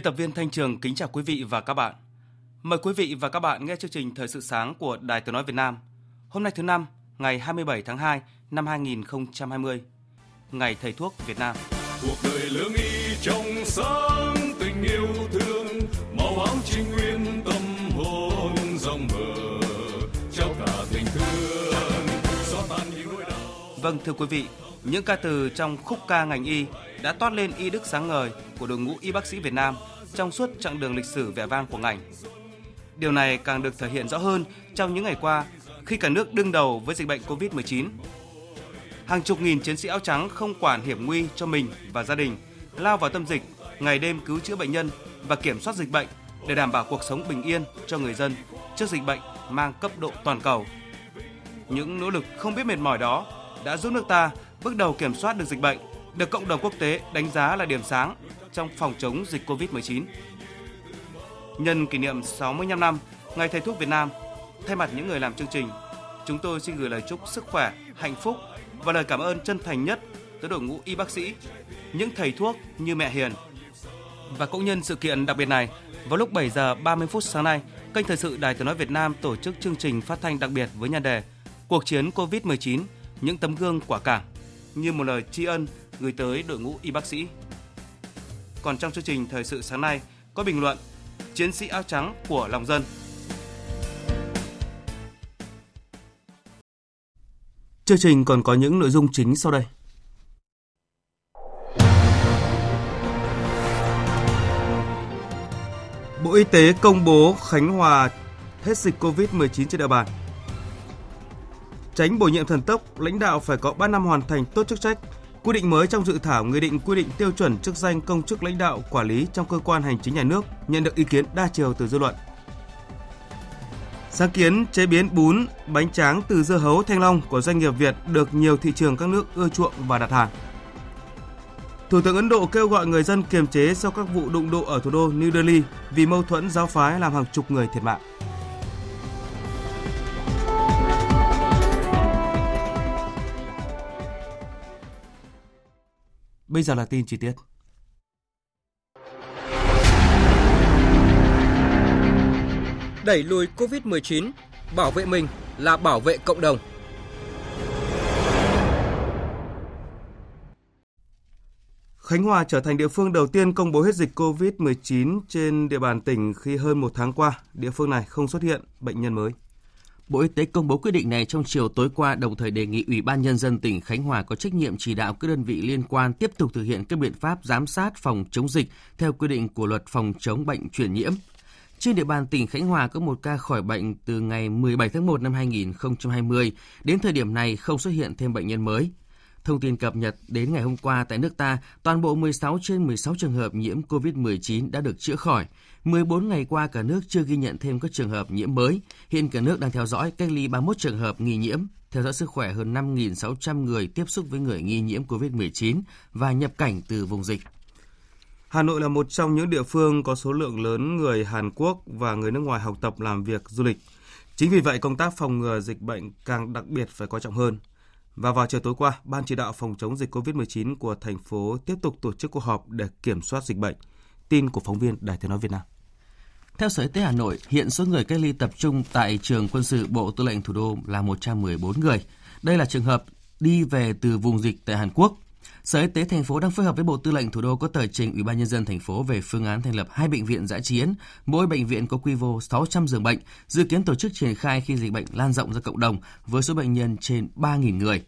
Biên tập viên Thanh Trường kính chào quý vị và các bạn. Mời quý vị và các bạn nghe chương trình Thời sự sáng của Đài Tiếng Nói Việt Nam. Hôm nay thứ năm, ngày 27 tháng 2 năm 2020, Ngày Thầy Thuốc Việt Nam. Cuộc đời lương y trong sáng tình yêu thương, màu áo trinh nguyên tâm hồn rộng mở, trao cả tình thương, xóa tan những nỗi đau. Vâng thưa quý vị, những ca từ trong khúc ca ngành y đã toát lên y đức sáng ngời của đội ngũ y bác sĩ Việt Nam trong suốt chặng đường lịch sử vẻ vang của ngành. Điều này càng được thể hiện rõ hơn trong những ngày qua khi cả nước đương đầu với dịch bệnh Covid-19. Hàng chục nghìn chiến sĩ áo trắng không quản hiểm nguy cho mình và gia đình, lao vào tâm dịch, ngày đêm cứu chữa bệnh nhân và kiểm soát dịch bệnh để đảm bảo cuộc sống bình yên cho người dân trước dịch bệnh mang cấp độ toàn cầu. Những nỗ lực không biết mệt mỏi đó đã giúp nước ta bước đầu kiểm soát được dịch bệnh, được cộng đồng quốc tế đánh giá là điểm sáng trong phòng chống dịch Covid-19. Nhân kỷ niệm 65 năm Ngày Thầy thuốc Việt Nam, thay mặt những người làm chương trình, chúng tôi xin gửi lời chúc sức khỏe, hạnh phúc và lời cảm ơn chân thành nhất tới đội ngũ y bác sĩ, những thầy thuốc như mẹ Hiền. Và cũng nhân sự kiện đặc biệt này, vào lúc 7 giờ 30 phút sáng nay, kênh thời sự Đài Tiếng nói Việt Nam tổ chức chương trình phát thanh đặc biệt với nhan đề Cuộc chiến Covid-19, những tấm gương quả cảm như một lời tri ân gửi tới đội ngũ y bác sĩ. Còn trong chương trình thời sự sáng nay, có bình luận Chiến sĩ áo trắng của lòng dân. Chương trình còn có những nội dung chính sau đây. Bộ Y tế công bố Khánh Hòa hết dịch COVID-19 trên địa bàn. Tránh bổ nhiệm thần tốc, lãnh đạo phải có 3 năm hoàn thành tốt chức trách. Quy định mới trong dự thảo nghị định quy định tiêu chuẩn chức danh công chức lãnh đạo quản lý trong cơ quan hành chính nhà nước nhận được ý kiến đa chiều từ dư luận. Sáng kiến chế biến bún, bánh tráng từ dưa hấu thanh long của doanh nghiệp Việt được nhiều thị trường các nước ưa chuộng và đặt hàng. Thủ tướng Ấn Độ kêu gọi người dân kiềm chế sau các vụ đụng độ ở thủ đô New Delhi vì mâu thuẫn giáo phái làm hàng chục người thiệt mạng. Bây giờ là tin chi tiết. Đẩy lùi Covid-19, bảo vệ mình là bảo vệ cộng đồng. Khánh Hòa trở thành địa phương đầu tiên công bố hết dịch COVID-19 trên địa bàn tỉnh khi hơn một tháng qua, địa phương này không xuất hiện bệnh nhân mới. Bộ Y tế công bố quyết định này trong chiều tối qua, đồng thời đề nghị Ủy ban Nhân dân tỉnh Khánh Hòa có trách nhiệm chỉ đạo các đơn vị liên quan tiếp tục thực hiện các biện pháp giám sát phòng chống dịch theo quy định của luật phòng chống bệnh truyền nhiễm. Trên địa bàn tỉnh Khánh Hòa có một ca khỏi bệnh từ ngày 17 tháng 1 năm 2020, đến thời điểm này không xuất hiện thêm bệnh nhân mới. Thông tin cập nhật đến ngày hôm qua tại nước ta, toàn bộ 16 trên 16 trường hợp nhiễm COVID-19 đã được chữa khỏi. 14 ngày qua cả nước chưa ghi nhận thêm các trường hợp nhiễm mới. Hiện cả nước đang theo dõi cách ly 31 trường hợp nghi nhiễm, theo dõi sức khỏe hơn 5.600 người tiếp xúc với người nghi nhiễm COVID-19 và nhập cảnh từ vùng dịch. Hà Nội là một trong những địa phương có số lượng lớn người Hàn Quốc và người nước ngoài học tập làm việc du lịch. Chính vì vậy, công tác phòng ngừa dịch bệnh càng đặc biệt phải quan trọng hơn. Và vào chiều tối qua, Ban chỉ đạo phòng chống dịch COVID-19 của thành phố tiếp tục tổ chức cuộc họp để kiểm soát dịch bệnh. Tin của phóng viên Đài Tiếng nói Việt Nam. Theo Sở Y tế Hà Nội, hiện số người cách ly tập trung tại trường quân sự Bộ Tư lệnh Thủ đô là 114 người. Đây là trường hợp đi về từ vùng dịch tại Hàn Quốc. Sở Y tế thành phố đang phối hợp với Bộ Tư lệnh Thủ đô có tờ trình Ủy ban nhân dân thành phố về phương án thành lập hai bệnh viện giã chiến, mỗi bệnh viện có quy mô 600 giường bệnh, dự kiến tổ chức triển khai khi dịch bệnh lan rộng ra cộng đồng với số bệnh nhân trên 3.000 người.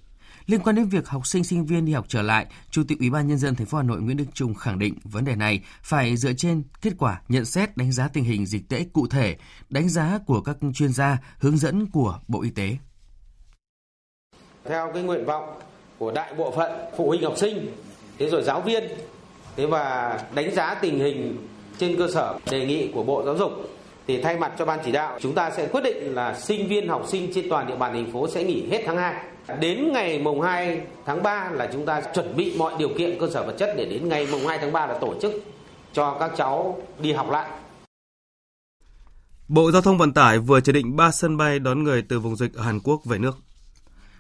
Liên quan đến việc học sinh sinh viên đi học trở lại, Chủ tịch Ủy ban nhân dân thành phố Hà Nội Nguyễn Đức Trung khẳng định vấn đề này phải dựa trên kết quả nhận xét đánh giá tình hình dịch tễ cụ thể, đánh giá của các chuyên gia, hướng dẫn của Bộ Y tế. Theo cái nguyện vọng của đại bộ phận phụ huynh học sinh, thế rồi giáo viên, thế và đánh giá tình hình trên cơ sở đề nghị của Bộ Giáo dục thì thay mặt cho ban chỉ đạo chúng ta sẽ quyết định là sinh viên học sinh trên toàn địa bàn thành phố sẽ nghỉ hết tháng 2. Đến ngày mùng 2 tháng 3 là chúng ta chuẩn bị mọi điều kiện cơ sở vật chất để đến ngày mùng 2 tháng 3 là tổ chức cho các cháu đi học lại. Bộ Giao thông Vận tải vừa chỉ định 3 sân bay đón người từ vùng dịch ở Hàn Quốc về nước.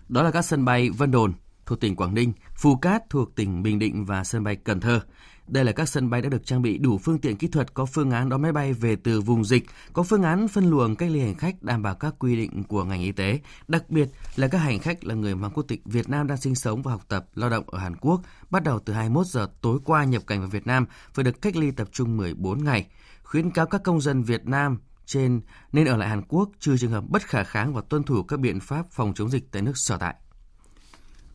Đó là các sân bay Vân Đồn thuộc tỉnh Quảng Ninh, Phù Cát thuộc tỉnh Bình Định và sân bay Cần Thơ. Đây là các sân bay đã được trang bị đủ phương tiện kỹ thuật, có phương án đón máy bay về từ vùng dịch, có phương án phân luồng cách ly hành khách đảm bảo các quy định của ngành y tế. Đặc biệt là các hành khách là người mang quốc tịch Việt Nam đang sinh sống và học tập, lao động ở Hàn Quốc, bắt đầu từ 21 giờ tối qua nhập cảnh vào Việt Nam phải được cách ly tập trung 14 ngày. Khuyến cáo các công dân Việt Nam trên nên ở lại Hàn Quốc trừ trường hợp bất khả kháng và tuân thủ các biện pháp phòng chống dịch tại nước sở tại.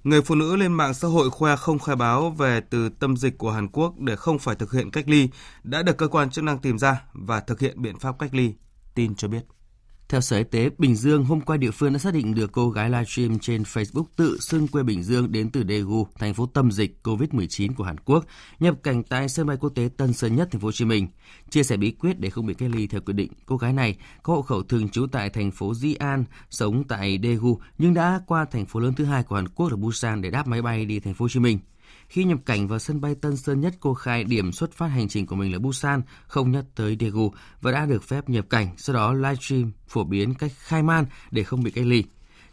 Người phụ nữ lên mạng xã hội khoe không khai báo về từ tâm dịch của Hàn Quốc để không phải thực hiện cách ly đã được cơ quan chức năng tìm ra và thực hiện biện pháp cách ly, tin cho biết. Theo Sở Y tế Bình Dương, hôm qua địa phương đã xác định được cô gái livestream trên Facebook tự xưng quê Bình Dương đến từ Daegu, thành phố tâm dịch COVID-19 của Hàn Quốc, nhập cảnh tại sân bay quốc tế Tân Sơn Nhất, thành phố Hồ Chí Minh. Chia sẻ bí quyết để không bị cách ly theo quy định, cô gái này có hộ khẩu thường trú tại thành phố Di An, sống tại Daegu nhưng đã qua thành phố lớn thứ hai của Hàn Quốc là Busan để đáp máy bay đi thành phố Hồ Chí Minh. Khi nhập cảnh vào sân bay Tân Sơn Nhất, cô khai điểm xuất phát hành trình của mình là Busan, không nhắc tới Daegu và đã được phép nhập cảnh, sau đó livestream phổ biến cách khai man để không bị cách ly.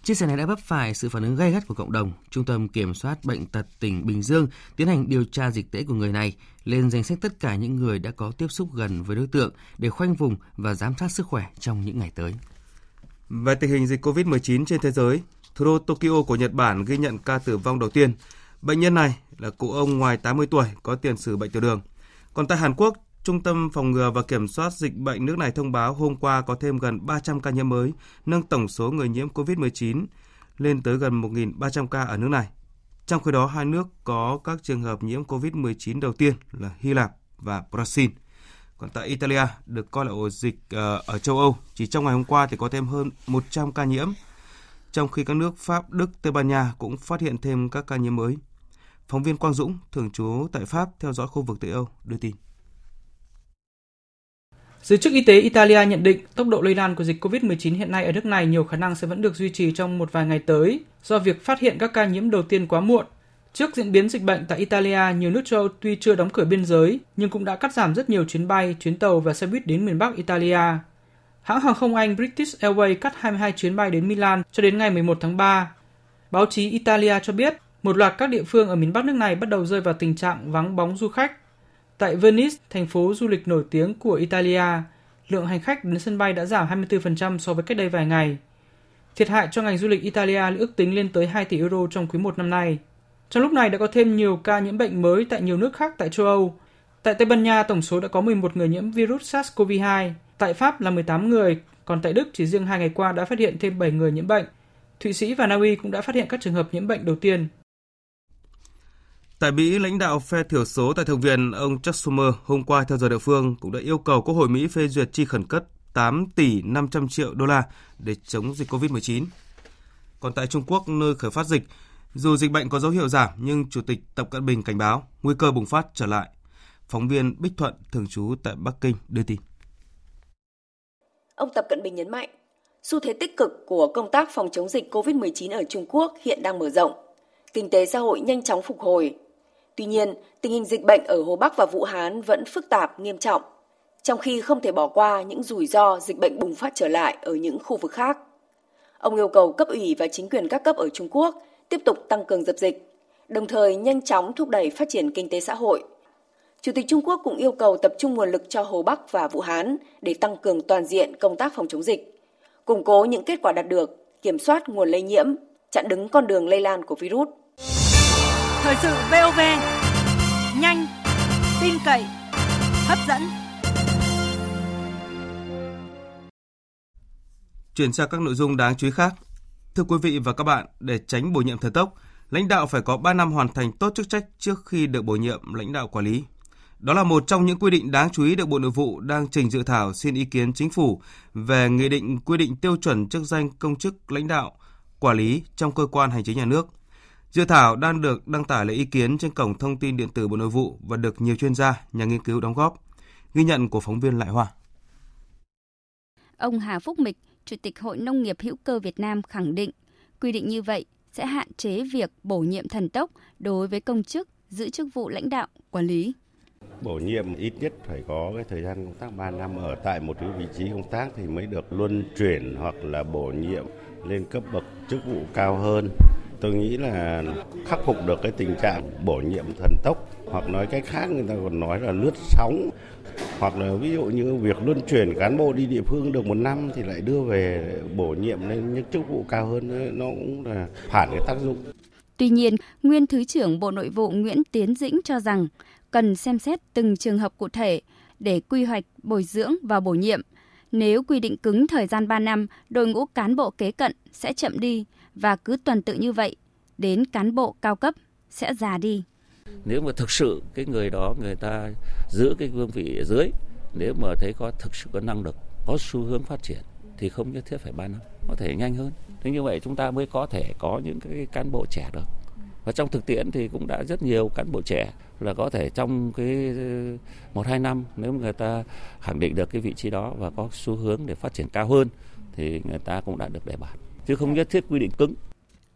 Chia sẻ này đã vấp phải sự phản ứng gay gắt của cộng đồng. Trung tâm Kiểm soát Bệnh tật tỉnh Bình Dương tiến hành điều tra dịch tễ của người này, lên danh sách tất cả những người đã có tiếp xúc gần với đối tượng để khoanh vùng và giám sát sức khỏe trong những ngày tới. Về tình hình dịch COVID-19 trên thế giới, thủ đô Tokyo của Nhật Bản ghi nhận ca tử vong đầu tiên. Bệnh nhân này là cụ ông ngoài 80 tuổi có tiền sử bệnh tiểu đường. Còn tại Hàn Quốc, Trung tâm Phòng ngừa và Kiểm soát Dịch bệnh nước này thông báo hôm qua có thêm gần 300 ca nhiễm mới, nâng tổng số người nhiễm COVID-19 lên tới gần 1.300 ca ở nước này. Trong khi đó, hai nước có các trường hợp nhiễm COVID-19 đầu tiên là Hy Lạp và Brazil. Còn tại Italia, được coi là ổ dịch ờ, ở châu Âu, chỉ trong ngày hôm qua thì có thêm hơn 100 ca nhiễm, trong khi các nước Pháp, Đức, Tây Ban Nha cũng phát hiện thêm các ca nhiễm mới. Phóng viên Quang Dũng, thường trú tại Pháp, theo dõi khu vực Tây Âu, đưa tin. Giới chức y tế Italia nhận định tốc độ lây lan của dịch COVID-19 hiện nay ở nước này nhiều khả năng sẽ vẫn được duy trì trong một vài ngày tới do việc phát hiện các ca nhiễm đầu tiên quá muộn. Trước diễn biến dịch bệnh tại Italia, nhiều nước châu Âu tuy chưa đóng cửa biên giới nhưng cũng đã cắt giảm rất nhiều chuyến bay, chuyến tàu và xe buýt đến miền Bắc Italia. Hãng hàng không Anh British Airways cắt 22 chuyến bay đến Milan cho đến ngày 11 tháng 3. Báo chí Italia cho biết một loạt các địa phương ở miền Bắc nước này bắt đầu rơi vào tình trạng vắng bóng du khách. Tại Venice, thành phố du lịch nổi tiếng của Italia, lượng hành khách đến sân bay đã giảm 24% so với cách đây vài ngày. Thiệt hại cho ngành du lịch Italia ước tính lên tới 2 tỷ euro trong quý 1 năm nay. Trong lúc này đã có thêm nhiều ca nhiễm bệnh mới tại nhiều nước khác tại châu Âu. Tại Tây Ban Nha, tổng số đã có 11 người nhiễm virus SARS-CoV-2. Tại Pháp là 18 người, còn tại Đức chỉ riêng hai ngày qua đã phát hiện thêm 7 người nhiễm bệnh. Thụy Sĩ và Na Uy cũng đã phát hiện các trường hợp nhiễm bệnh đầu tiên. Tại Mỹ, lãnh đạo phe thiểu số tại Thượng viện ông Chuck Schumer hôm qua theo giờ địa phương cũng đã yêu cầu Quốc hội Mỹ phê duyệt chi khẩn cấp 8 tỷ 500 triệu đô la để chống dịch COVID-19. Còn tại Trung Quốc, nơi khởi phát dịch, dù dịch bệnh có dấu hiệu giảm nhưng Chủ tịch Tập Cận Bình cảnh báo nguy cơ bùng phát trở lại. Phóng viên Bích Thuận thường trú tại Bắc Kinh đưa tin. Ông Tập Cận Bình nhấn mạnh, xu thế tích cực của công tác phòng chống dịch COVID-19 ở Trung Quốc hiện đang mở rộng. Kinh tế xã hội nhanh chóng phục hồi, Tuy nhiên, tình hình dịch bệnh ở Hồ Bắc và Vũ Hán vẫn phức tạp, nghiêm trọng, trong khi không thể bỏ qua những rủi ro dịch bệnh bùng phát trở lại ở những khu vực khác. Ông yêu cầu cấp ủy và chính quyền các cấp ở Trung Quốc tiếp tục tăng cường dập dịch, đồng thời nhanh chóng thúc đẩy phát triển kinh tế xã hội. Chủ tịch Trung Quốc cũng yêu cầu tập trung nguồn lực cho Hồ Bắc và Vũ Hán để tăng cường toàn diện công tác phòng chống dịch, củng cố những kết quả đạt được, kiểm soát nguồn lây nhiễm, chặn đứng con đường lây lan của virus. Thời sự VOV nhanh, tin cậy, hấp dẫn. Chuyển sang các nội dung đáng chú ý khác. Thưa quý vị và các bạn, để tránh bổ nhiệm thời tốc, lãnh đạo phải có 3 năm hoàn thành tốt chức trách trước khi được bổ nhiệm lãnh đạo quản lý. Đó là một trong những quy định đáng chú ý được Bộ Nội vụ đang trình dự thảo xin ý kiến chính phủ về nghị định quy định tiêu chuẩn chức danh công chức lãnh đạo, quản lý trong cơ quan hành chính nhà nước. Dự thảo đang được đăng tải lấy ý kiến trên cổng thông tin điện tử Bộ Nội vụ và được nhiều chuyên gia, nhà nghiên cứu đóng góp. Ghi nhận của phóng viên Lại Hoa. Ông Hà Phúc Mịch, Chủ tịch Hội Nông nghiệp hữu cơ Việt Nam khẳng định, quy định như vậy sẽ hạn chế việc bổ nhiệm thần tốc đối với công chức giữ chức vụ lãnh đạo, quản lý. Bổ nhiệm ít nhất phải có cái thời gian công tác 3 năm ở tại một cái vị trí công tác thì mới được luân chuyển hoặc là bổ nhiệm lên cấp bậc chức vụ cao hơn. Tôi nghĩ là khắc phục được cái tình trạng bổ nhiệm thần tốc hoặc nói cách khác người ta còn nói là lướt sóng hoặc là ví dụ như việc luân chuyển cán bộ đi địa phương được một năm thì lại đưa về bổ nhiệm lên những chức vụ cao hơn nó cũng là phản cái tác dụng. Tuy nhiên, nguyên Thứ trưởng Bộ Nội vụ Nguyễn Tiến Dĩnh cho rằng cần xem xét từng trường hợp cụ thể để quy hoạch, bồi dưỡng và bổ nhiệm. Nếu quy định cứng thời gian 3 năm, đội ngũ cán bộ kế cận sẽ chậm đi và cứ tuần tự như vậy, đến cán bộ cao cấp sẽ già đi. Nếu mà thực sự cái người đó người ta giữ cái vương vị ở dưới, nếu mà thấy có thực sự có năng lực, có xu hướng phát triển thì không nhất thiết phải 3 năm, có thể nhanh hơn. Thế như vậy chúng ta mới có thể có những cái cán bộ trẻ được. Và trong thực tiễn thì cũng đã rất nhiều cán bộ trẻ là có thể trong cái ờ, một hai năm nếu người ta khẳng định được cái vị trí đó và có xu hướng để phát triển cao hơn thì người ta cũng đã được đề bạt chứ không nhất thiết quy định cứng.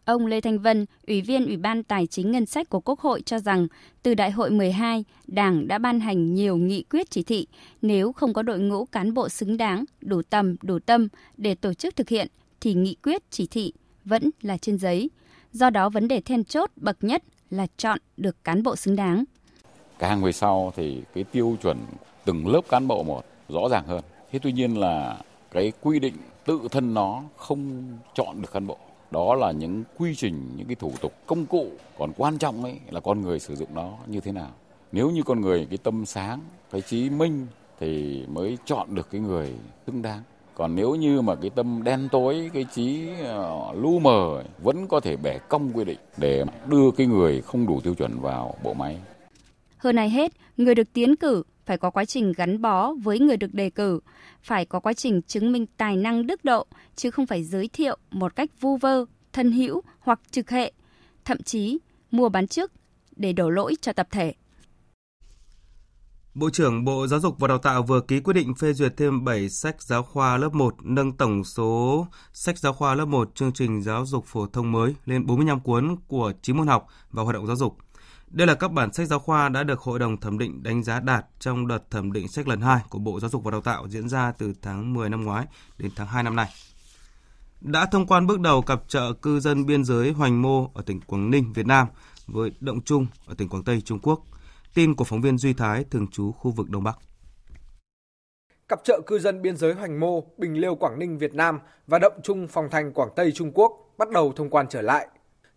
Ông Lê Thanh Vân, Ủy viên Ủy ban Tài chính Ngân sách của Quốc hội cho rằng từ Đại hội 12, Đảng đã ban hành nhiều nghị quyết chỉ thị. Nếu không có đội ngũ cán bộ xứng đáng, đủ tầm, đủ tâm để tổ chức thực hiện, thì nghị quyết chỉ thị vẫn là trên giấy. Do đó vấn đề then chốt bậc nhất là chọn được cán bộ xứng đáng. Càng về sau thì cái tiêu chuẩn từng lớp cán bộ một rõ ràng hơn. Thế tuy nhiên là cái quy định tự thân nó không chọn được cán bộ. Đó là những quy trình, những cái thủ tục, công cụ còn quan trọng ấy là con người sử dụng nó như thế nào. Nếu như con người cái tâm sáng, cái trí minh thì mới chọn được cái người xứng đáng. Còn nếu như mà cái tâm đen tối, cái trí ờ, lu mờ vẫn có thể bẻ cong quy định để đưa cái người không đủ tiêu chuẩn vào bộ máy. Hơn ai hết, người được tiến cử phải có quá trình gắn bó với người được đề cử, phải có quá trình chứng minh tài năng đức độ, chứ không phải giới thiệu một cách vu vơ, thân hữu hoặc trực hệ, thậm chí mua bán trước để đổ lỗi cho tập thể. Bộ trưởng Bộ Giáo dục và Đào tạo vừa ký quyết định phê duyệt thêm 7 sách giáo khoa lớp 1, nâng tổng số sách giáo khoa lớp 1 chương trình giáo dục phổ thông mới lên 45 cuốn của 9 môn học và hoạt động giáo dục. Đây là các bản sách giáo khoa đã được Hội đồng thẩm định đánh giá đạt trong đợt thẩm định sách lần 2 của Bộ Giáo dục và Đào tạo diễn ra từ tháng 10 năm ngoái đến tháng 2 năm nay. Đã thông quan bước đầu cặp chợ cư dân biên giới Hoành Mô ở tỉnh Quảng Ninh, Việt Nam với Động Trung ở tỉnh Quảng Tây, Trung Quốc. Tin của phóng viên Duy Thái thường trú khu vực Đông Bắc. Cặp chợ cư dân biên giới Hoành Mô, Bình Liêu, Quảng Ninh, Việt Nam và Động Trung, Phòng Thành, Quảng Tây, Trung Quốc bắt đầu thông quan trở lại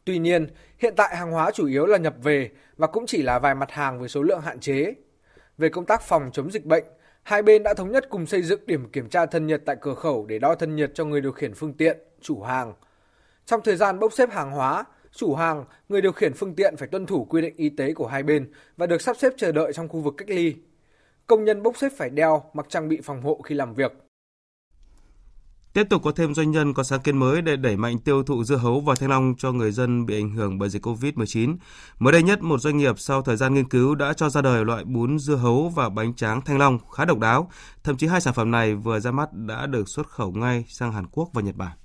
Tuy nhiên, hiện tại hàng hóa chủ yếu là nhập về và cũng chỉ là vài mặt hàng với số lượng hạn chế. Về công tác phòng chống dịch bệnh, hai bên đã thống nhất cùng xây dựng điểm kiểm tra thân nhiệt tại cửa khẩu để đo thân nhiệt cho người điều khiển phương tiện, chủ hàng. Trong thời gian bốc xếp hàng hóa, chủ hàng, người điều khiển phương tiện phải tuân thủ quy định y tế của hai bên và được sắp xếp chờ đợi trong khu vực cách ly. Công nhân bốc xếp phải đeo, mặc trang bị phòng hộ khi làm việc. Tiếp tục có thêm doanh nhân có sáng kiến mới để đẩy mạnh tiêu thụ dưa hấu và thanh long cho người dân bị ảnh hưởng bởi dịch Covid-19. Mới đây nhất, một doanh nghiệp sau thời gian nghiên cứu đã cho ra đời loại bún dưa hấu và bánh tráng thanh long khá độc đáo. Thậm chí hai sản phẩm này vừa ra mắt đã được xuất khẩu ngay sang Hàn Quốc và Nhật Bản.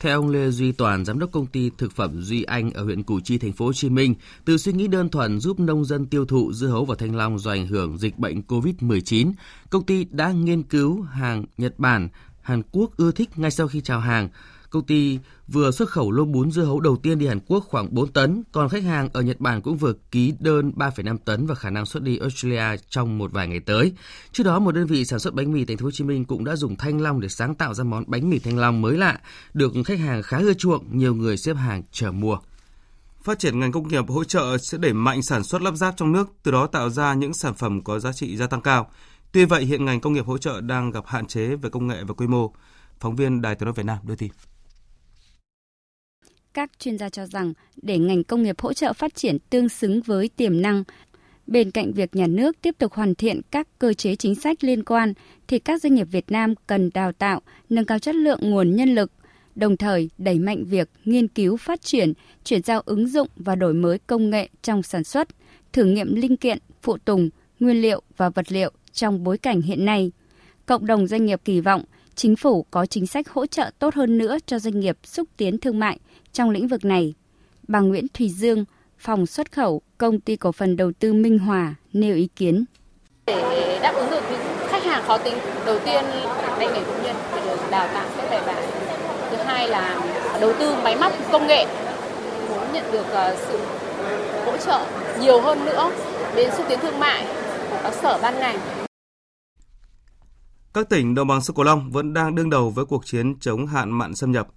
Theo ông Lê Duy Toàn, giám đốc công ty thực phẩm Duy Anh ở huyện Củ Chi, thành phố Hồ Chí Minh, từ suy nghĩ đơn thuần giúp nông dân tiêu thụ dưa hấu và thanh long do ảnh hưởng dịch bệnh COVID-19, công ty đã nghiên cứu hàng Nhật Bản Hàn Quốc ưa thích ngay sau khi chào hàng. Công ty vừa xuất khẩu lô bún dưa hấu đầu tiên đi Hàn Quốc khoảng 4 tấn, còn khách hàng ở Nhật Bản cũng vừa ký đơn 3,5 tấn và khả năng xuất đi Australia trong một vài ngày tới. Trước đó, một đơn vị sản xuất bánh mì thành phố Hồ Chí Minh cũng đã dùng thanh long để sáng tạo ra món bánh mì thanh long mới lạ, được khách hàng khá ưa chuộng, nhiều người xếp hàng chờ mua. Phát triển ngành công nghiệp hỗ trợ sẽ đẩy mạnh sản xuất lắp ráp trong nước, từ đó tạo ra những sản phẩm có giá trị gia tăng cao. Tuy vậy, hiện ngành công nghiệp hỗ trợ đang gặp hạn chế về công nghệ và quy mô. Phóng viên Đài Tiếng nói Việt Nam đưa tin. Các chuyên gia cho rằng để ngành công nghiệp hỗ trợ phát triển tương xứng với tiềm năng, bên cạnh việc nhà nước tiếp tục hoàn thiện các cơ chế chính sách liên quan thì các doanh nghiệp Việt Nam cần đào tạo, nâng cao chất lượng nguồn nhân lực, đồng thời đẩy mạnh việc nghiên cứu phát triển, chuyển giao ứng dụng và đổi mới công nghệ trong sản xuất, thử nghiệm linh kiện, phụ tùng, nguyên liệu và vật liệu trong bối cảnh hiện nay. Cộng đồng doanh nghiệp kỳ vọng chính phủ có chính sách hỗ trợ tốt hơn nữa cho doanh nghiệp xúc tiến thương mại trong lĩnh vực này. Bà Nguyễn Thùy Dương, phòng xuất khẩu, công ty cổ phần đầu tư Minh Hòa nêu ý kiến. Để đáp ứng được những khách hàng khó tính, đầu tiên là nghề công nhân phải được đào tạo các bài bản. Thứ hai là đầu tư máy móc công nghệ muốn nhận được ờ, sự hỗ trợ nhiều hơn nữa đến xúc tiến thương mại của các sở ban ngành các tỉnh đồng bằng sông Cửu Long vẫn đang đương đầu với cuộc chiến chống hạn mặn xâm nhập.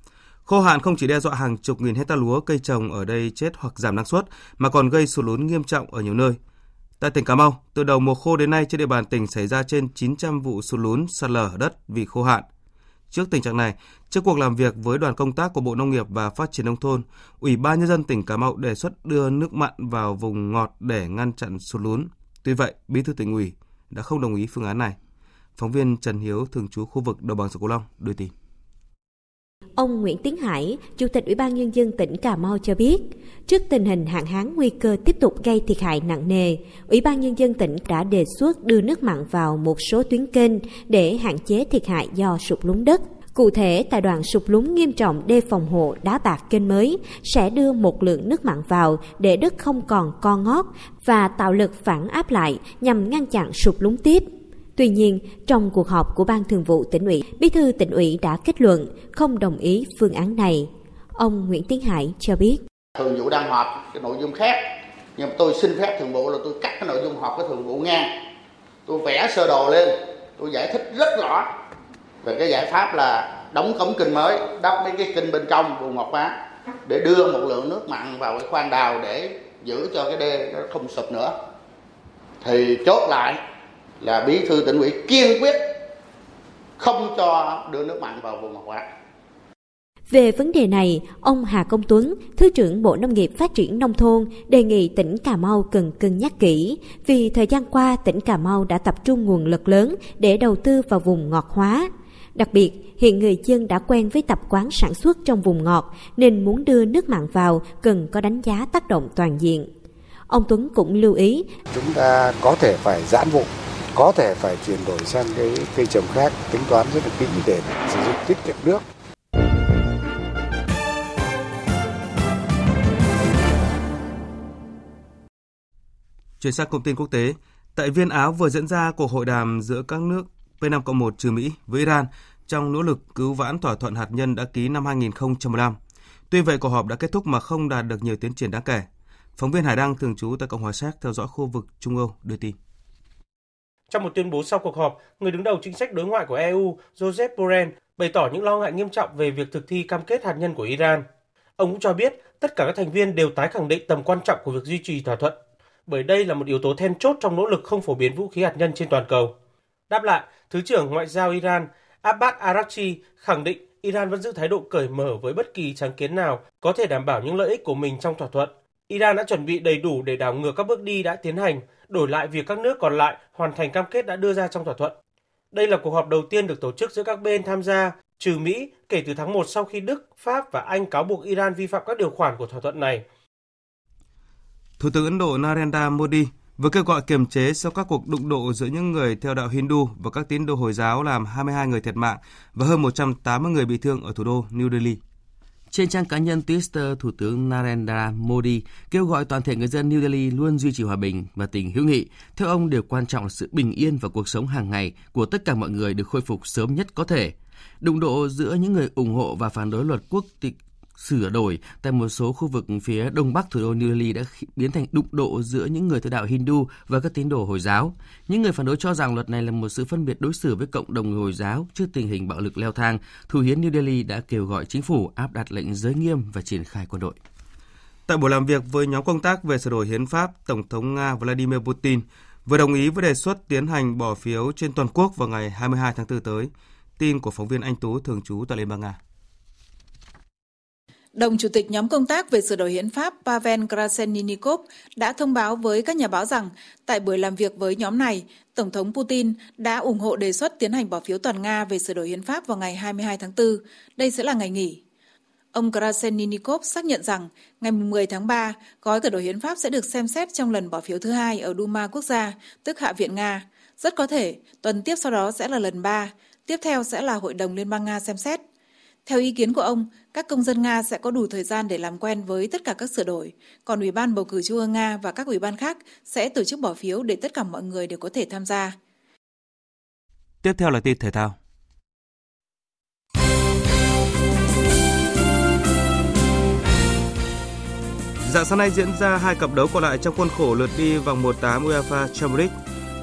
Khô hạn không chỉ đe dọa hàng chục nghìn hecta lúa cây trồng ở đây chết hoặc giảm năng suất mà còn gây sụt lún nghiêm trọng ở nhiều nơi. Tại tỉnh Cà Mau, từ đầu mùa khô đến nay trên địa bàn tỉnh xảy ra trên 900 vụ sụt lún sạt lở đất vì khô hạn. Trước tình trạng này, trước cuộc làm việc với đoàn công tác của Bộ Nông nghiệp và Phát triển nông thôn, Ủy ban nhân dân tỉnh Cà Mau đề xuất đưa nước mặn vào vùng ngọt để ngăn chặn sụt lún. Tuy vậy, Bí thư tỉnh ủy đã không đồng ý phương án này. Phóng viên Trần Hiếu, thường trú khu vực Đồng bằng sông Cửu Long đưa tin. Ông Nguyễn Tiến Hải, Chủ tịch Ủy ban Nhân dân tỉnh Cà Mau cho biết, trước tình hình hạn hán nguy cơ tiếp tục gây thiệt hại nặng nề, Ủy ban Nhân dân tỉnh đã đề xuất đưa nước mặn vào một số tuyến kênh để hạn chế thiệt hại do sụp lún đất. Cụ thể, tại đoạn sụp lún nghiêm trọng đê phòng hộ đá bạc kênh mới sẽ đưa một lượng nước mặn vào để đất không còn co ngót và tạo lực phản áp lại nhằm ngăn chặn sụp lún tiếp. Tuy nhiên, trong cuộc họp của Ban Thường vụ tỉnh ủy, Bí thư tỉnh ủy đã kết luận không đồng ý phương án này. Ông Nguyễn Tiến Hải cho biết. Thường vụ đang họp cái nội dung khác, nhưng tôi xin phép thường vụ là tôi cắt cái nội dung họp của thường vụ ngang. Tôi vẽ sơ đồ lên, tôi giải thích rất rõ về cái giải pháp là đóng cống kênh mới, đắp mấy cái kênh bên trong vùng ngọt hóa để đưa một lượng nước mặn vào cái khoan đào để giữ cho cái đê nó không sụp nữa. Thì chốt lại là bí thư tỉnh ủy kiên quyết không cho đưa nước mặn vào vùng ngọt hóa. Về vấn đề này, ông Hà Công Tuấn, Thứ trưởng Bộ Nông nghiệp Phát triển Nông thôn, đề nghị tỉnh Cà Mau cần cân nhắc kỹ, vì thời gian qua tỉnh Cà Mau đã tập trung nguồn lực lớn để đầu tư vào vùng ngọt hóa. Đặc biệt, hiện người dân đã quen với tập quán sản xuất trong vùng ngọt, nên muốn đưa nước mặn vào cần có đánh giá tác động toàn diện. Ông Tuấn cũng lưu ý, chúng ta có thể phải giãn vụ có thể phải chuyển đổi sang cái cây trồng khác tính toán rất là kỹ để sử dụng tiết kiệm nước Chuyển sang thông tin quốc tế, tại Viên Áo vừa diễn ra cuộc hội đàm giữa các nước P5 1 trừ Mỹ với Iran trong nỗ lực cứu vãn thỏa thuận hạt nhân đã ký năm 2015. Tuy vậy, cuộc họp đã kết thúc mà không đạt được nhiều tiến triển đáng kể. Phóng viên Hải Đăng thường trú tại Cộng hòa Séc theo dõi khu vực Trung Âu đưa tin. Trong một tuyên bố sau cuộc họp, người đứng đầu chính sách đối ngoại của EU, Joseph Borrell, bày tỏ những lo ngại nghiêm trọng về việc thực thi cam kết hạt nhân của Iran. Ông cũng cho biết tất cả các thành viên đều tái khẳng định tầm quan trọng của việc duy trì thỏa thuận, bởi đây là một yếu tố then chốt trong nỗ lực không phổ biến vũ khí hạt nhân trên toàn cầu. Đáp lại, Thứ trưởng Ngoại giao Iran Abbas Araghchi khẳng định Iran vẫn giữ thái độ cởi mở với bất kỳ sáng kiến nào có thể đảm bảo những lợi ích của mình trong thỏa thuận. Iran đã chuẩn bị đầy đủ để đảo ngược các bước đi đã tiến hành đổi lại việc các nước còn lại hoàn thành cam kết đã đưa ra trong thỏa thuận. Đây là cuộc họp đầu tiên được tổ chức giữa các bên tham gia, trừ Mỹ, kể từ tháng 1 sau khi Đức, Pháp và Anh cáo buộc Iran vi phạm các điều khoản của thỏa thuận này. Thủ tướng Ấn Độ Narendra Modi vừa kêu gọi kiềm chế sau các cuộc đụng độ giữa những người theo đạo Hindu và các tín đồ Hồi giáo làm 22 người thiệt mạng và hơn 180 người bị thương ở thủ đô New Delhi. Trên trang cá nhân Twitter, Thủ tướng Narendra Modi kêu gọi toàn thể người dân New Delhi luôn duy trì hòa bình và tình hữu nghị. Theo ông, điều quan trọng là sự bình yên và cuộc sống hàng ngày của tất cả mọi người được khôi phục sớm nhất có thể. Đụng độ giữa những người ủng hộ và phản đối luật quốc tịch sửa đổi tại một số khu vực phía đông bắc thủ đô New Delhi đã biến thành đụng độ giữa những người theo đạo Hindu và các tín đồ Hồi giáo. Những người phản đối cho rằng luật này là một sự phân biệt đối xử với cộng đồng Hồi giáo trước tình hình bạo lực leo thang. Thủ hiến New Delhi đã kêu gọi chính phủ áp đặt lệnh giới nghiêm và triển khai quân đội. Tại buổi làm việc với nhóm công tác về sửa đổi hiến pháp, Tổng thống Nga Vladimir Putin vừa đồng ý với đề xuất tiến hành bỏ phiếu trên toàn quốc vào ngày 22 tháng 4 tới. Tin của phóng viên Anh Tú thường trú tại Liên bang Nga. Đồng Chủ tịch nhóm công tác về sửa đổi hiến pháp Pavel Krasenikov đã thông báo với các nhà báo rằng tại buổi làm việc với nhóm này, Tổng thống Putin đã ủng hộ đề xuất tiến hành bỏ phiếu toàn Nga về sửa đổi hiến pháp vào ngày 22 tháng 4. Đây sẽ là ngày nghỉ. Ông Krasenikov xác nhận rằng ngày 10 tháng 3, gói sửa đổi hiến pháp sẽ được xem xét trong lần bỏ phiếu thứ hai ở Duma quốc gia, tức Hạ viện Nga. Rất có thể, tuần tiếp sau đó sẽ là lần 3, tiếp theo sẽ là Hội đồng Liên bang Nga xem xét. Theo ý kiến của ông, các công dân Nga sẽ có đủ thời gian để làm quen với tất cả các sửa đổi, còn Ủy ban bầu cử Trung ương Nga và các ủy ban khác sẽ tổ chức bỏ phiếu để tất cả mọi người đều có thể tham gia. Tiếp theo là tin thể thao. Dạng sáng nay diễn ra hai cặp đấu còn lại trong khuôn khổ lượt đi vòng 1/8 UEFA Champions League.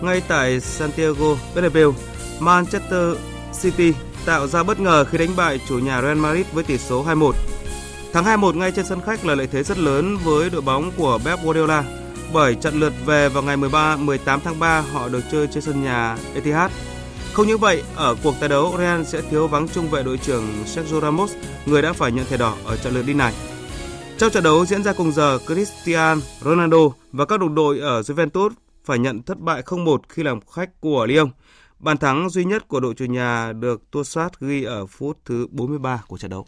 Ngay tại Santiago Bernabeu, Manchester City tạo ra bất ngờ khi đánh bại chủ nhà Real Madrid với tỷ số 2-1. Thắng 2-1 ngay trên sân khách là lợi thế rất lớn với đội bóng của Pep Guardiola bởi trận lượt về vào ngày 13 18 tháng 3 họ được chơi trên sân nhà Etihad. Không những vậy, ở cuộc tái đấu Real sẽ thiếu vắng trung vệ đội trưởng Sergio Ramos, người đã phải nhận thẻ đỏ ở trận lượt đi này. Trong trận đấu diễn ra cùng giờ, Cristiano Ronaldo và các đồng đội ở Juventus phải nhận thất bại 0-1 khi làm khách của Lyon. Bàn thắng duy nhất của đội chủ nhà được Tua Sát ghi ở phút thứ 43 của trận đấu.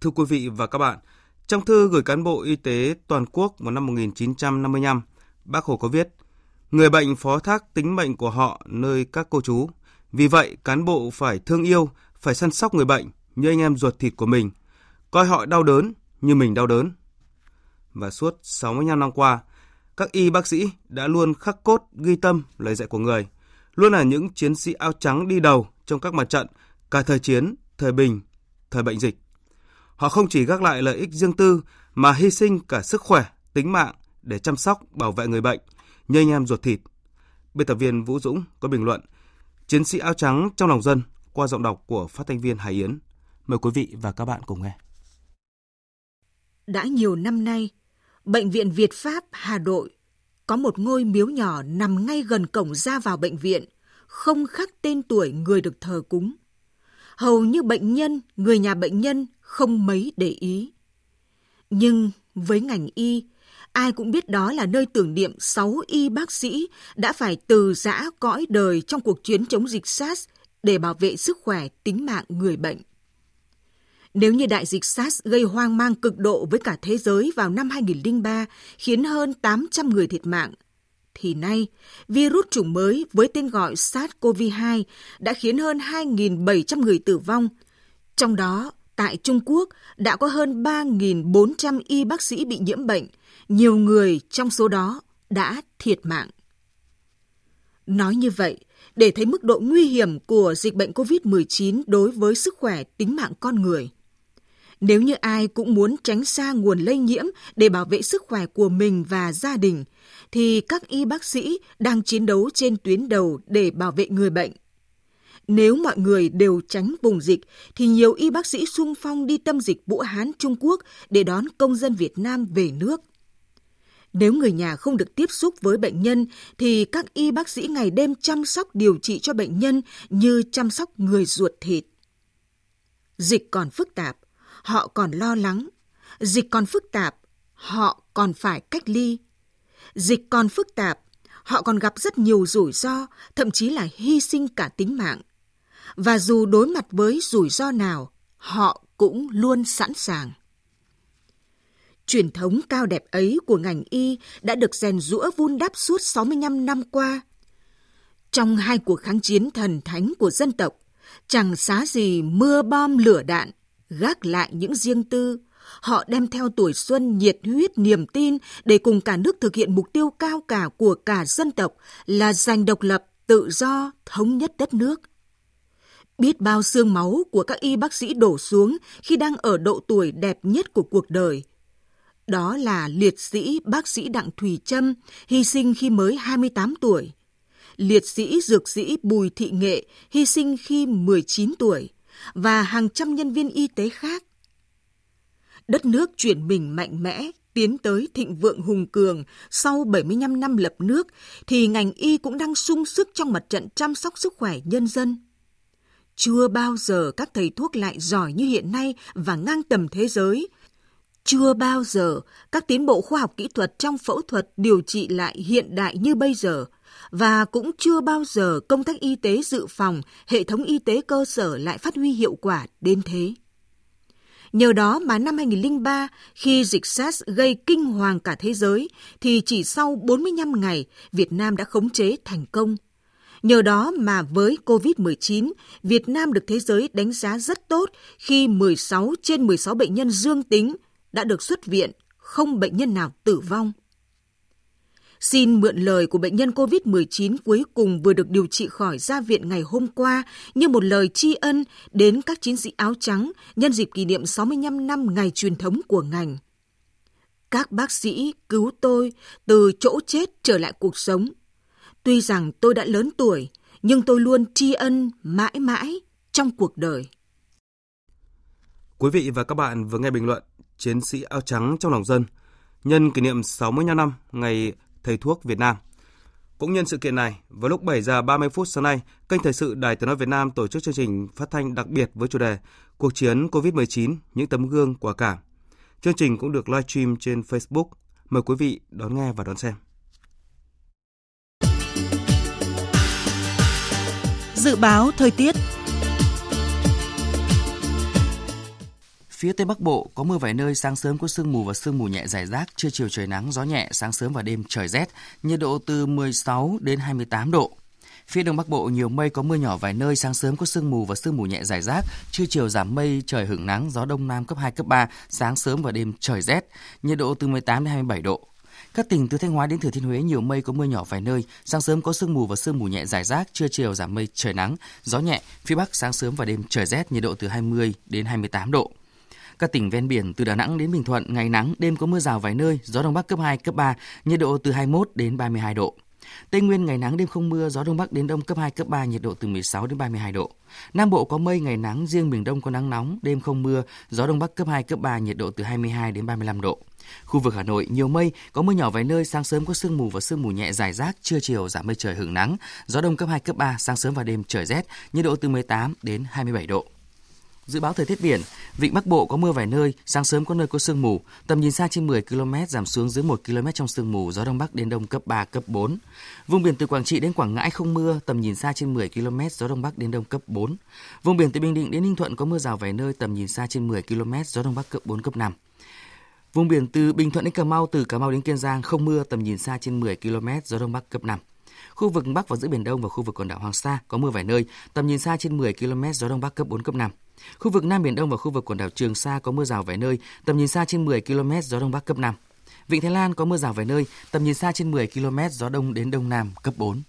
Thưa quý vị và các bạn, trong thư gửi cán bộ y tế toàn quốc vào năm 1955, Bác Hồ có viết, người bệnh phó thác tính mệnh của họ nơi các cô chú. Vì vậy, cán bộ phải thương yêu, phải săn sóc người bệnh như anh em ruột thịt của mình, coi họ đau đớn như mình đau đớn. Và suốt 65 năm qua, các y bác sĩ đã luôn khắc cốt ghi tâm lời dạy của người, luôn là những chiến sĩ áo trắng đi đầu trong các mặt trận, cả thời chiến, thời bình, thời bệnh dịch. Họ không chỉ gác lại lợi ích riêng tư mà hy sinh cả sức khỏe, tính mạng để chăm sóc, bảo vệ người bệnh, như anh em ruột thịt. Biên tập viên Vũ Dũng có bình luận Chiến sĩ áo trắng trong lòng dân qua giọng đọc của phát thanh viên Hải Yến. Mời quý vị và các bạn cùng nghe. Đã nhiều năm nay, Bệnh viện Việt Pháp Hà Nội có một ngôi miếu nhỏ nằm ngay gần cổng ra vào bệnh viện, không khắc tên tuổi người được thờ cúng. Hầu như bệnh nhân, người nhà bệnh nhân không mấy để ý. Nhưng với ngành y, ai cũng biết đó là nơi tưởng niệm 6 y bác sĩ đã phải từ giã cõi đời trong cuộc chiến chống dịch SARS để bảo vệ sức khỏe tính mạng người bệnh. Nếu như đại dịch SARS gây hoang mang cực độ với cả thế giới vào năm 2003 khiến hơn 800 người thiệt mạng, thì nay virus chủng mới với tên gọi SARS-CoV-2 đã khiến hơn 2.700 người tử vong. Trong đó, tại Trung Quốc đã có hơn 3.400 y bác sĩ bị nhiễm bệnh, nhiều người trong số đó đã thiệt mạng. Nói như vậy, để thấy mức độ nguy hiểm của dịch bệnh COVID-19 đối với sức khỏe tính mạng con người. Nếu như ai cũng muốn tránh xa nguồn lây nhiễm để bảo vệ sức khỏe của mình và gia đình, thì các y bác sĩ đang chiến đấu trên tuyến đầu để bảo vệ người bệnh. Nếu mọi người đều tránh vùng dịch, thì nhiều y bác sĩ sung phong đi tâm dịch Vũ Hán, Trung Quốc để đón công dân Việt Nam về nước. Nếu người nhà không được tiếp xúc với bệnh nhân, thì các y bác sĩ ngày đêm chăm sóc điều trị cho bệnh nhân như chăm sóc người ruột thịt. Dịch còn phức tạp, họ còn lo lắng. Dịch còn phức tạp, họ còn phải cách ly. Dịch còn phức tạp, họ còn gặp rất nhiều rủi ro, thậm chí là hy sinh cả tính mạng. Và dù đối mặt với rủi ro nào, họ cũng luôn sẵn sàng. Truyền thống cao đẹp ấy của ngành y đã được rèn rũa vun đắp suốt 65 năm qua. Trong hai cuộc kháng chiến thần thánh của dân tộc, chẳng xá gì mưa bom lửa đạn, gác lại những riêng tư, họ đem theo tuổi xuân nhiệt huyết niềm tin để cùng cả nước thực hiện mục tiêu cao cả của cả dân tộc là giành độc lập, tự do, thống nhất đất nước. Biết bao xương máu của các y bác sĩ đổ xuống khi đang ở độ tuổi đẹp nhất của cuộc đời. Đó là liệt sĩ bác sĩ Đặng Thùy Trâm, hy sinh khi mới 28 tuổi. Liệt sĩ dược sĩ Bùi Thị Nghệ, hy sinh khi 19 tuổi và hàng trăm nhân viên y tế khác. Đất nước chuyển mình mạnh mẽ, tiến tới thịnh vượng hùng cường sau 75 năm lập nước thì ngành y cũng đang sung sức trong mặt trận chăm sóc sức khỏe nhân dân. Chưa bao giờ các thầy thuốc lại giỏi như hiện nay và ngang tầm thế giới. Chưa bao giờ các tiến bộ khoa học kỹ thuật trong phẫu thuật điều trị lại hiện đại như bây giờ và cũng chưa bao giờ công tác y tế dự phòng, hệ thống y tế cơ sở lại phát huy hiệu quả đến thế. Nhờ đó mà năm 2003, khi dịch SARS gây kinh hoàng cả thế giới, thì chỉ sau 45 ngày, Việt Nam đã khống chế thành công. Nhờ đó mà với COVID-19, Việt Nam được thế giới đánh giá rất tốt khi 16 trên 16 bệnh nhân dương tính đã được xuất viện, không bệnh nhân nào tử vong. Xin mượn lời của bệnh nhân COVID-19 cuối cùng vừa được điều trị khỏi ra viện ngày hôm qua như một lời tri ân đến các chiến sĩ áo trắng nhân dịp kỷ niệm 65 năm ngày truyền thống của ngành. Các bác sĩ cứu tôi từ chỗ chết trở lại cuộc sống. Tuy rằng tôi đã lớn tuổi, nhưng tôi luôn tri ân mãi mãi trong cuộc đời. Quý vị và các bạn vừa nghe bình luận Chiến sĩ áo trắng trong lòng dân nhân kỷ niệm 65 năm ngày thầy thuốc Việt Nam. Cũng nhân sự kiện này, vào lúc 7 giờ 30 phút sáng nay, kênh Thời sự Đài Tiếng nói Việt Nam tổ chức chương trình phát thanh đặc biệt với chủ đề Cuộc chiến COVID-19, những tấm gương quả cảm. Chương trình cũng được live stream trên Facebook. Mời quý vị đón nghe và đón xem. Dự báo thời tiết Phía Tây Bắc Bộ có mưa vài nơi, sáng sớm có sương mù và sương mù nhẹ rải rác, trưa chiều trời nắng, gió nhẹ, sáng sớm và đêm trời rét, nhiệt độ từ 16 đến 28 độ. Phía Đông Bắc Bộ nhiều mây có mưa nhỏ vài nơi, sáng sớm có sương mù và sương mù nhẹ rải rác, trưa chiều giảm mây, trời hưởng nắng, gió đông nam cấp 2 cấp 3, sáng sớm và đêm trời rét, nhiệt độ từ 18 đến 27 độ. Các tỉnh từ Thanh Hóa đến Thừa Thiên Huế nhiều mây có mưa nhỏ vài nơi, sáng sớm có sương mù và sương mù nhẹ rải rác, trưa chiều giảm mây trời nắng, gió nhẹ, phía Bắc sáng sớm và đêm trời rét, nhiệt độ từ 20 đến 28 độ. Các tỉnh ven biển từ Đà Nẵng đến Bình Thuận ngày nắng, đêm có mưa rào vài nơi, gió đông bắc cấp 2, cấp 3, nhiệt độ từ 21 đến 32 độ. Tây Nguyên ngày nắng đêm không mưa, gió đông bắc đến đông cấp 2, cấp 3, nhiệt độ từ 16 đến 32 độ. Nam Bộ có mây ngày nắng, riêng miền Đông có nắng nóng, đêm không mưa, gió đông bắc cấp 2, cấp 3, nhiệt độ từ 22 đến 35 độ. Khu vực Hà Nội nhiều mây, có mưa nhỏ vài nơi, sáng sớm có sương mù và sương mù nhẹ dài rác, trưa chiều giảm mây trời hưởng nắng, gió đông cấp 2 cấp 3, sáng sớm và đêm trời rét, nhiệt độ từ 18 đến 27 độ. Dự báo thời tiết biển, vịnh Bắc Bộ có mưa vài nơi, sáng sớm có nơi có sương mù, tầm nhìn xa trên 10 km giảm xuống dưới 1 km trong sương mù, gió đông bắc đến đông cấp 3 cấp 4. Vùng biển từ Quảng Trị đến Quảng Ngãi không mưa, tầm nhìn xa trên 10 km, gió đông bắc đến đông cấp 4. Vùng biển từ Bình Định đến Ninh Thuận có mưa rào vài nơi, tầm nhìn xa trên 10 km, gió đông bắc cấp 4 cấp 5. Vùng biển từ Bình Thuận đến Cà Mau, từ Cà Mau đến Kiên Giang không mưa, tầm nhìn xa trên 10 km, gió đông bắc cấp 5. Khu vực Bắc và giữa Biển Đông và khu vực quần đảo Hoàng Sa có mưa vài nơi, tầm nhìn xa trên 10 km, gió đông bắc cấp 4 cấp 5. Khu vực Nam Biển Đông và khu vực quần đảo Trường Sa có mưa rào vài nơi, tầm nhìn xa trên 10 km, gió đông bắc cấp 5. Vịnh Thái Lan có mưa rào vài nơi, tầm nhìn xa trên 10 km, gió đông đến đông nam cấp 4.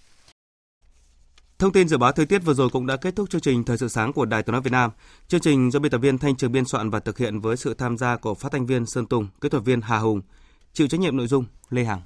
Thông tin dự báo thời tiết vừa rồi cũng đã kết thúc chương trình Thời sự sáng của Đài Tiếng nói Việt Nam. Chương trình do biên tập viên Thanh Trường biên soạn và thực hiện với sự tham gia của phát thanh viên Sơn Tùng, kỹ thuật viên Hà Hùng, chịu trách nhiệm nội dung Lê Hằng.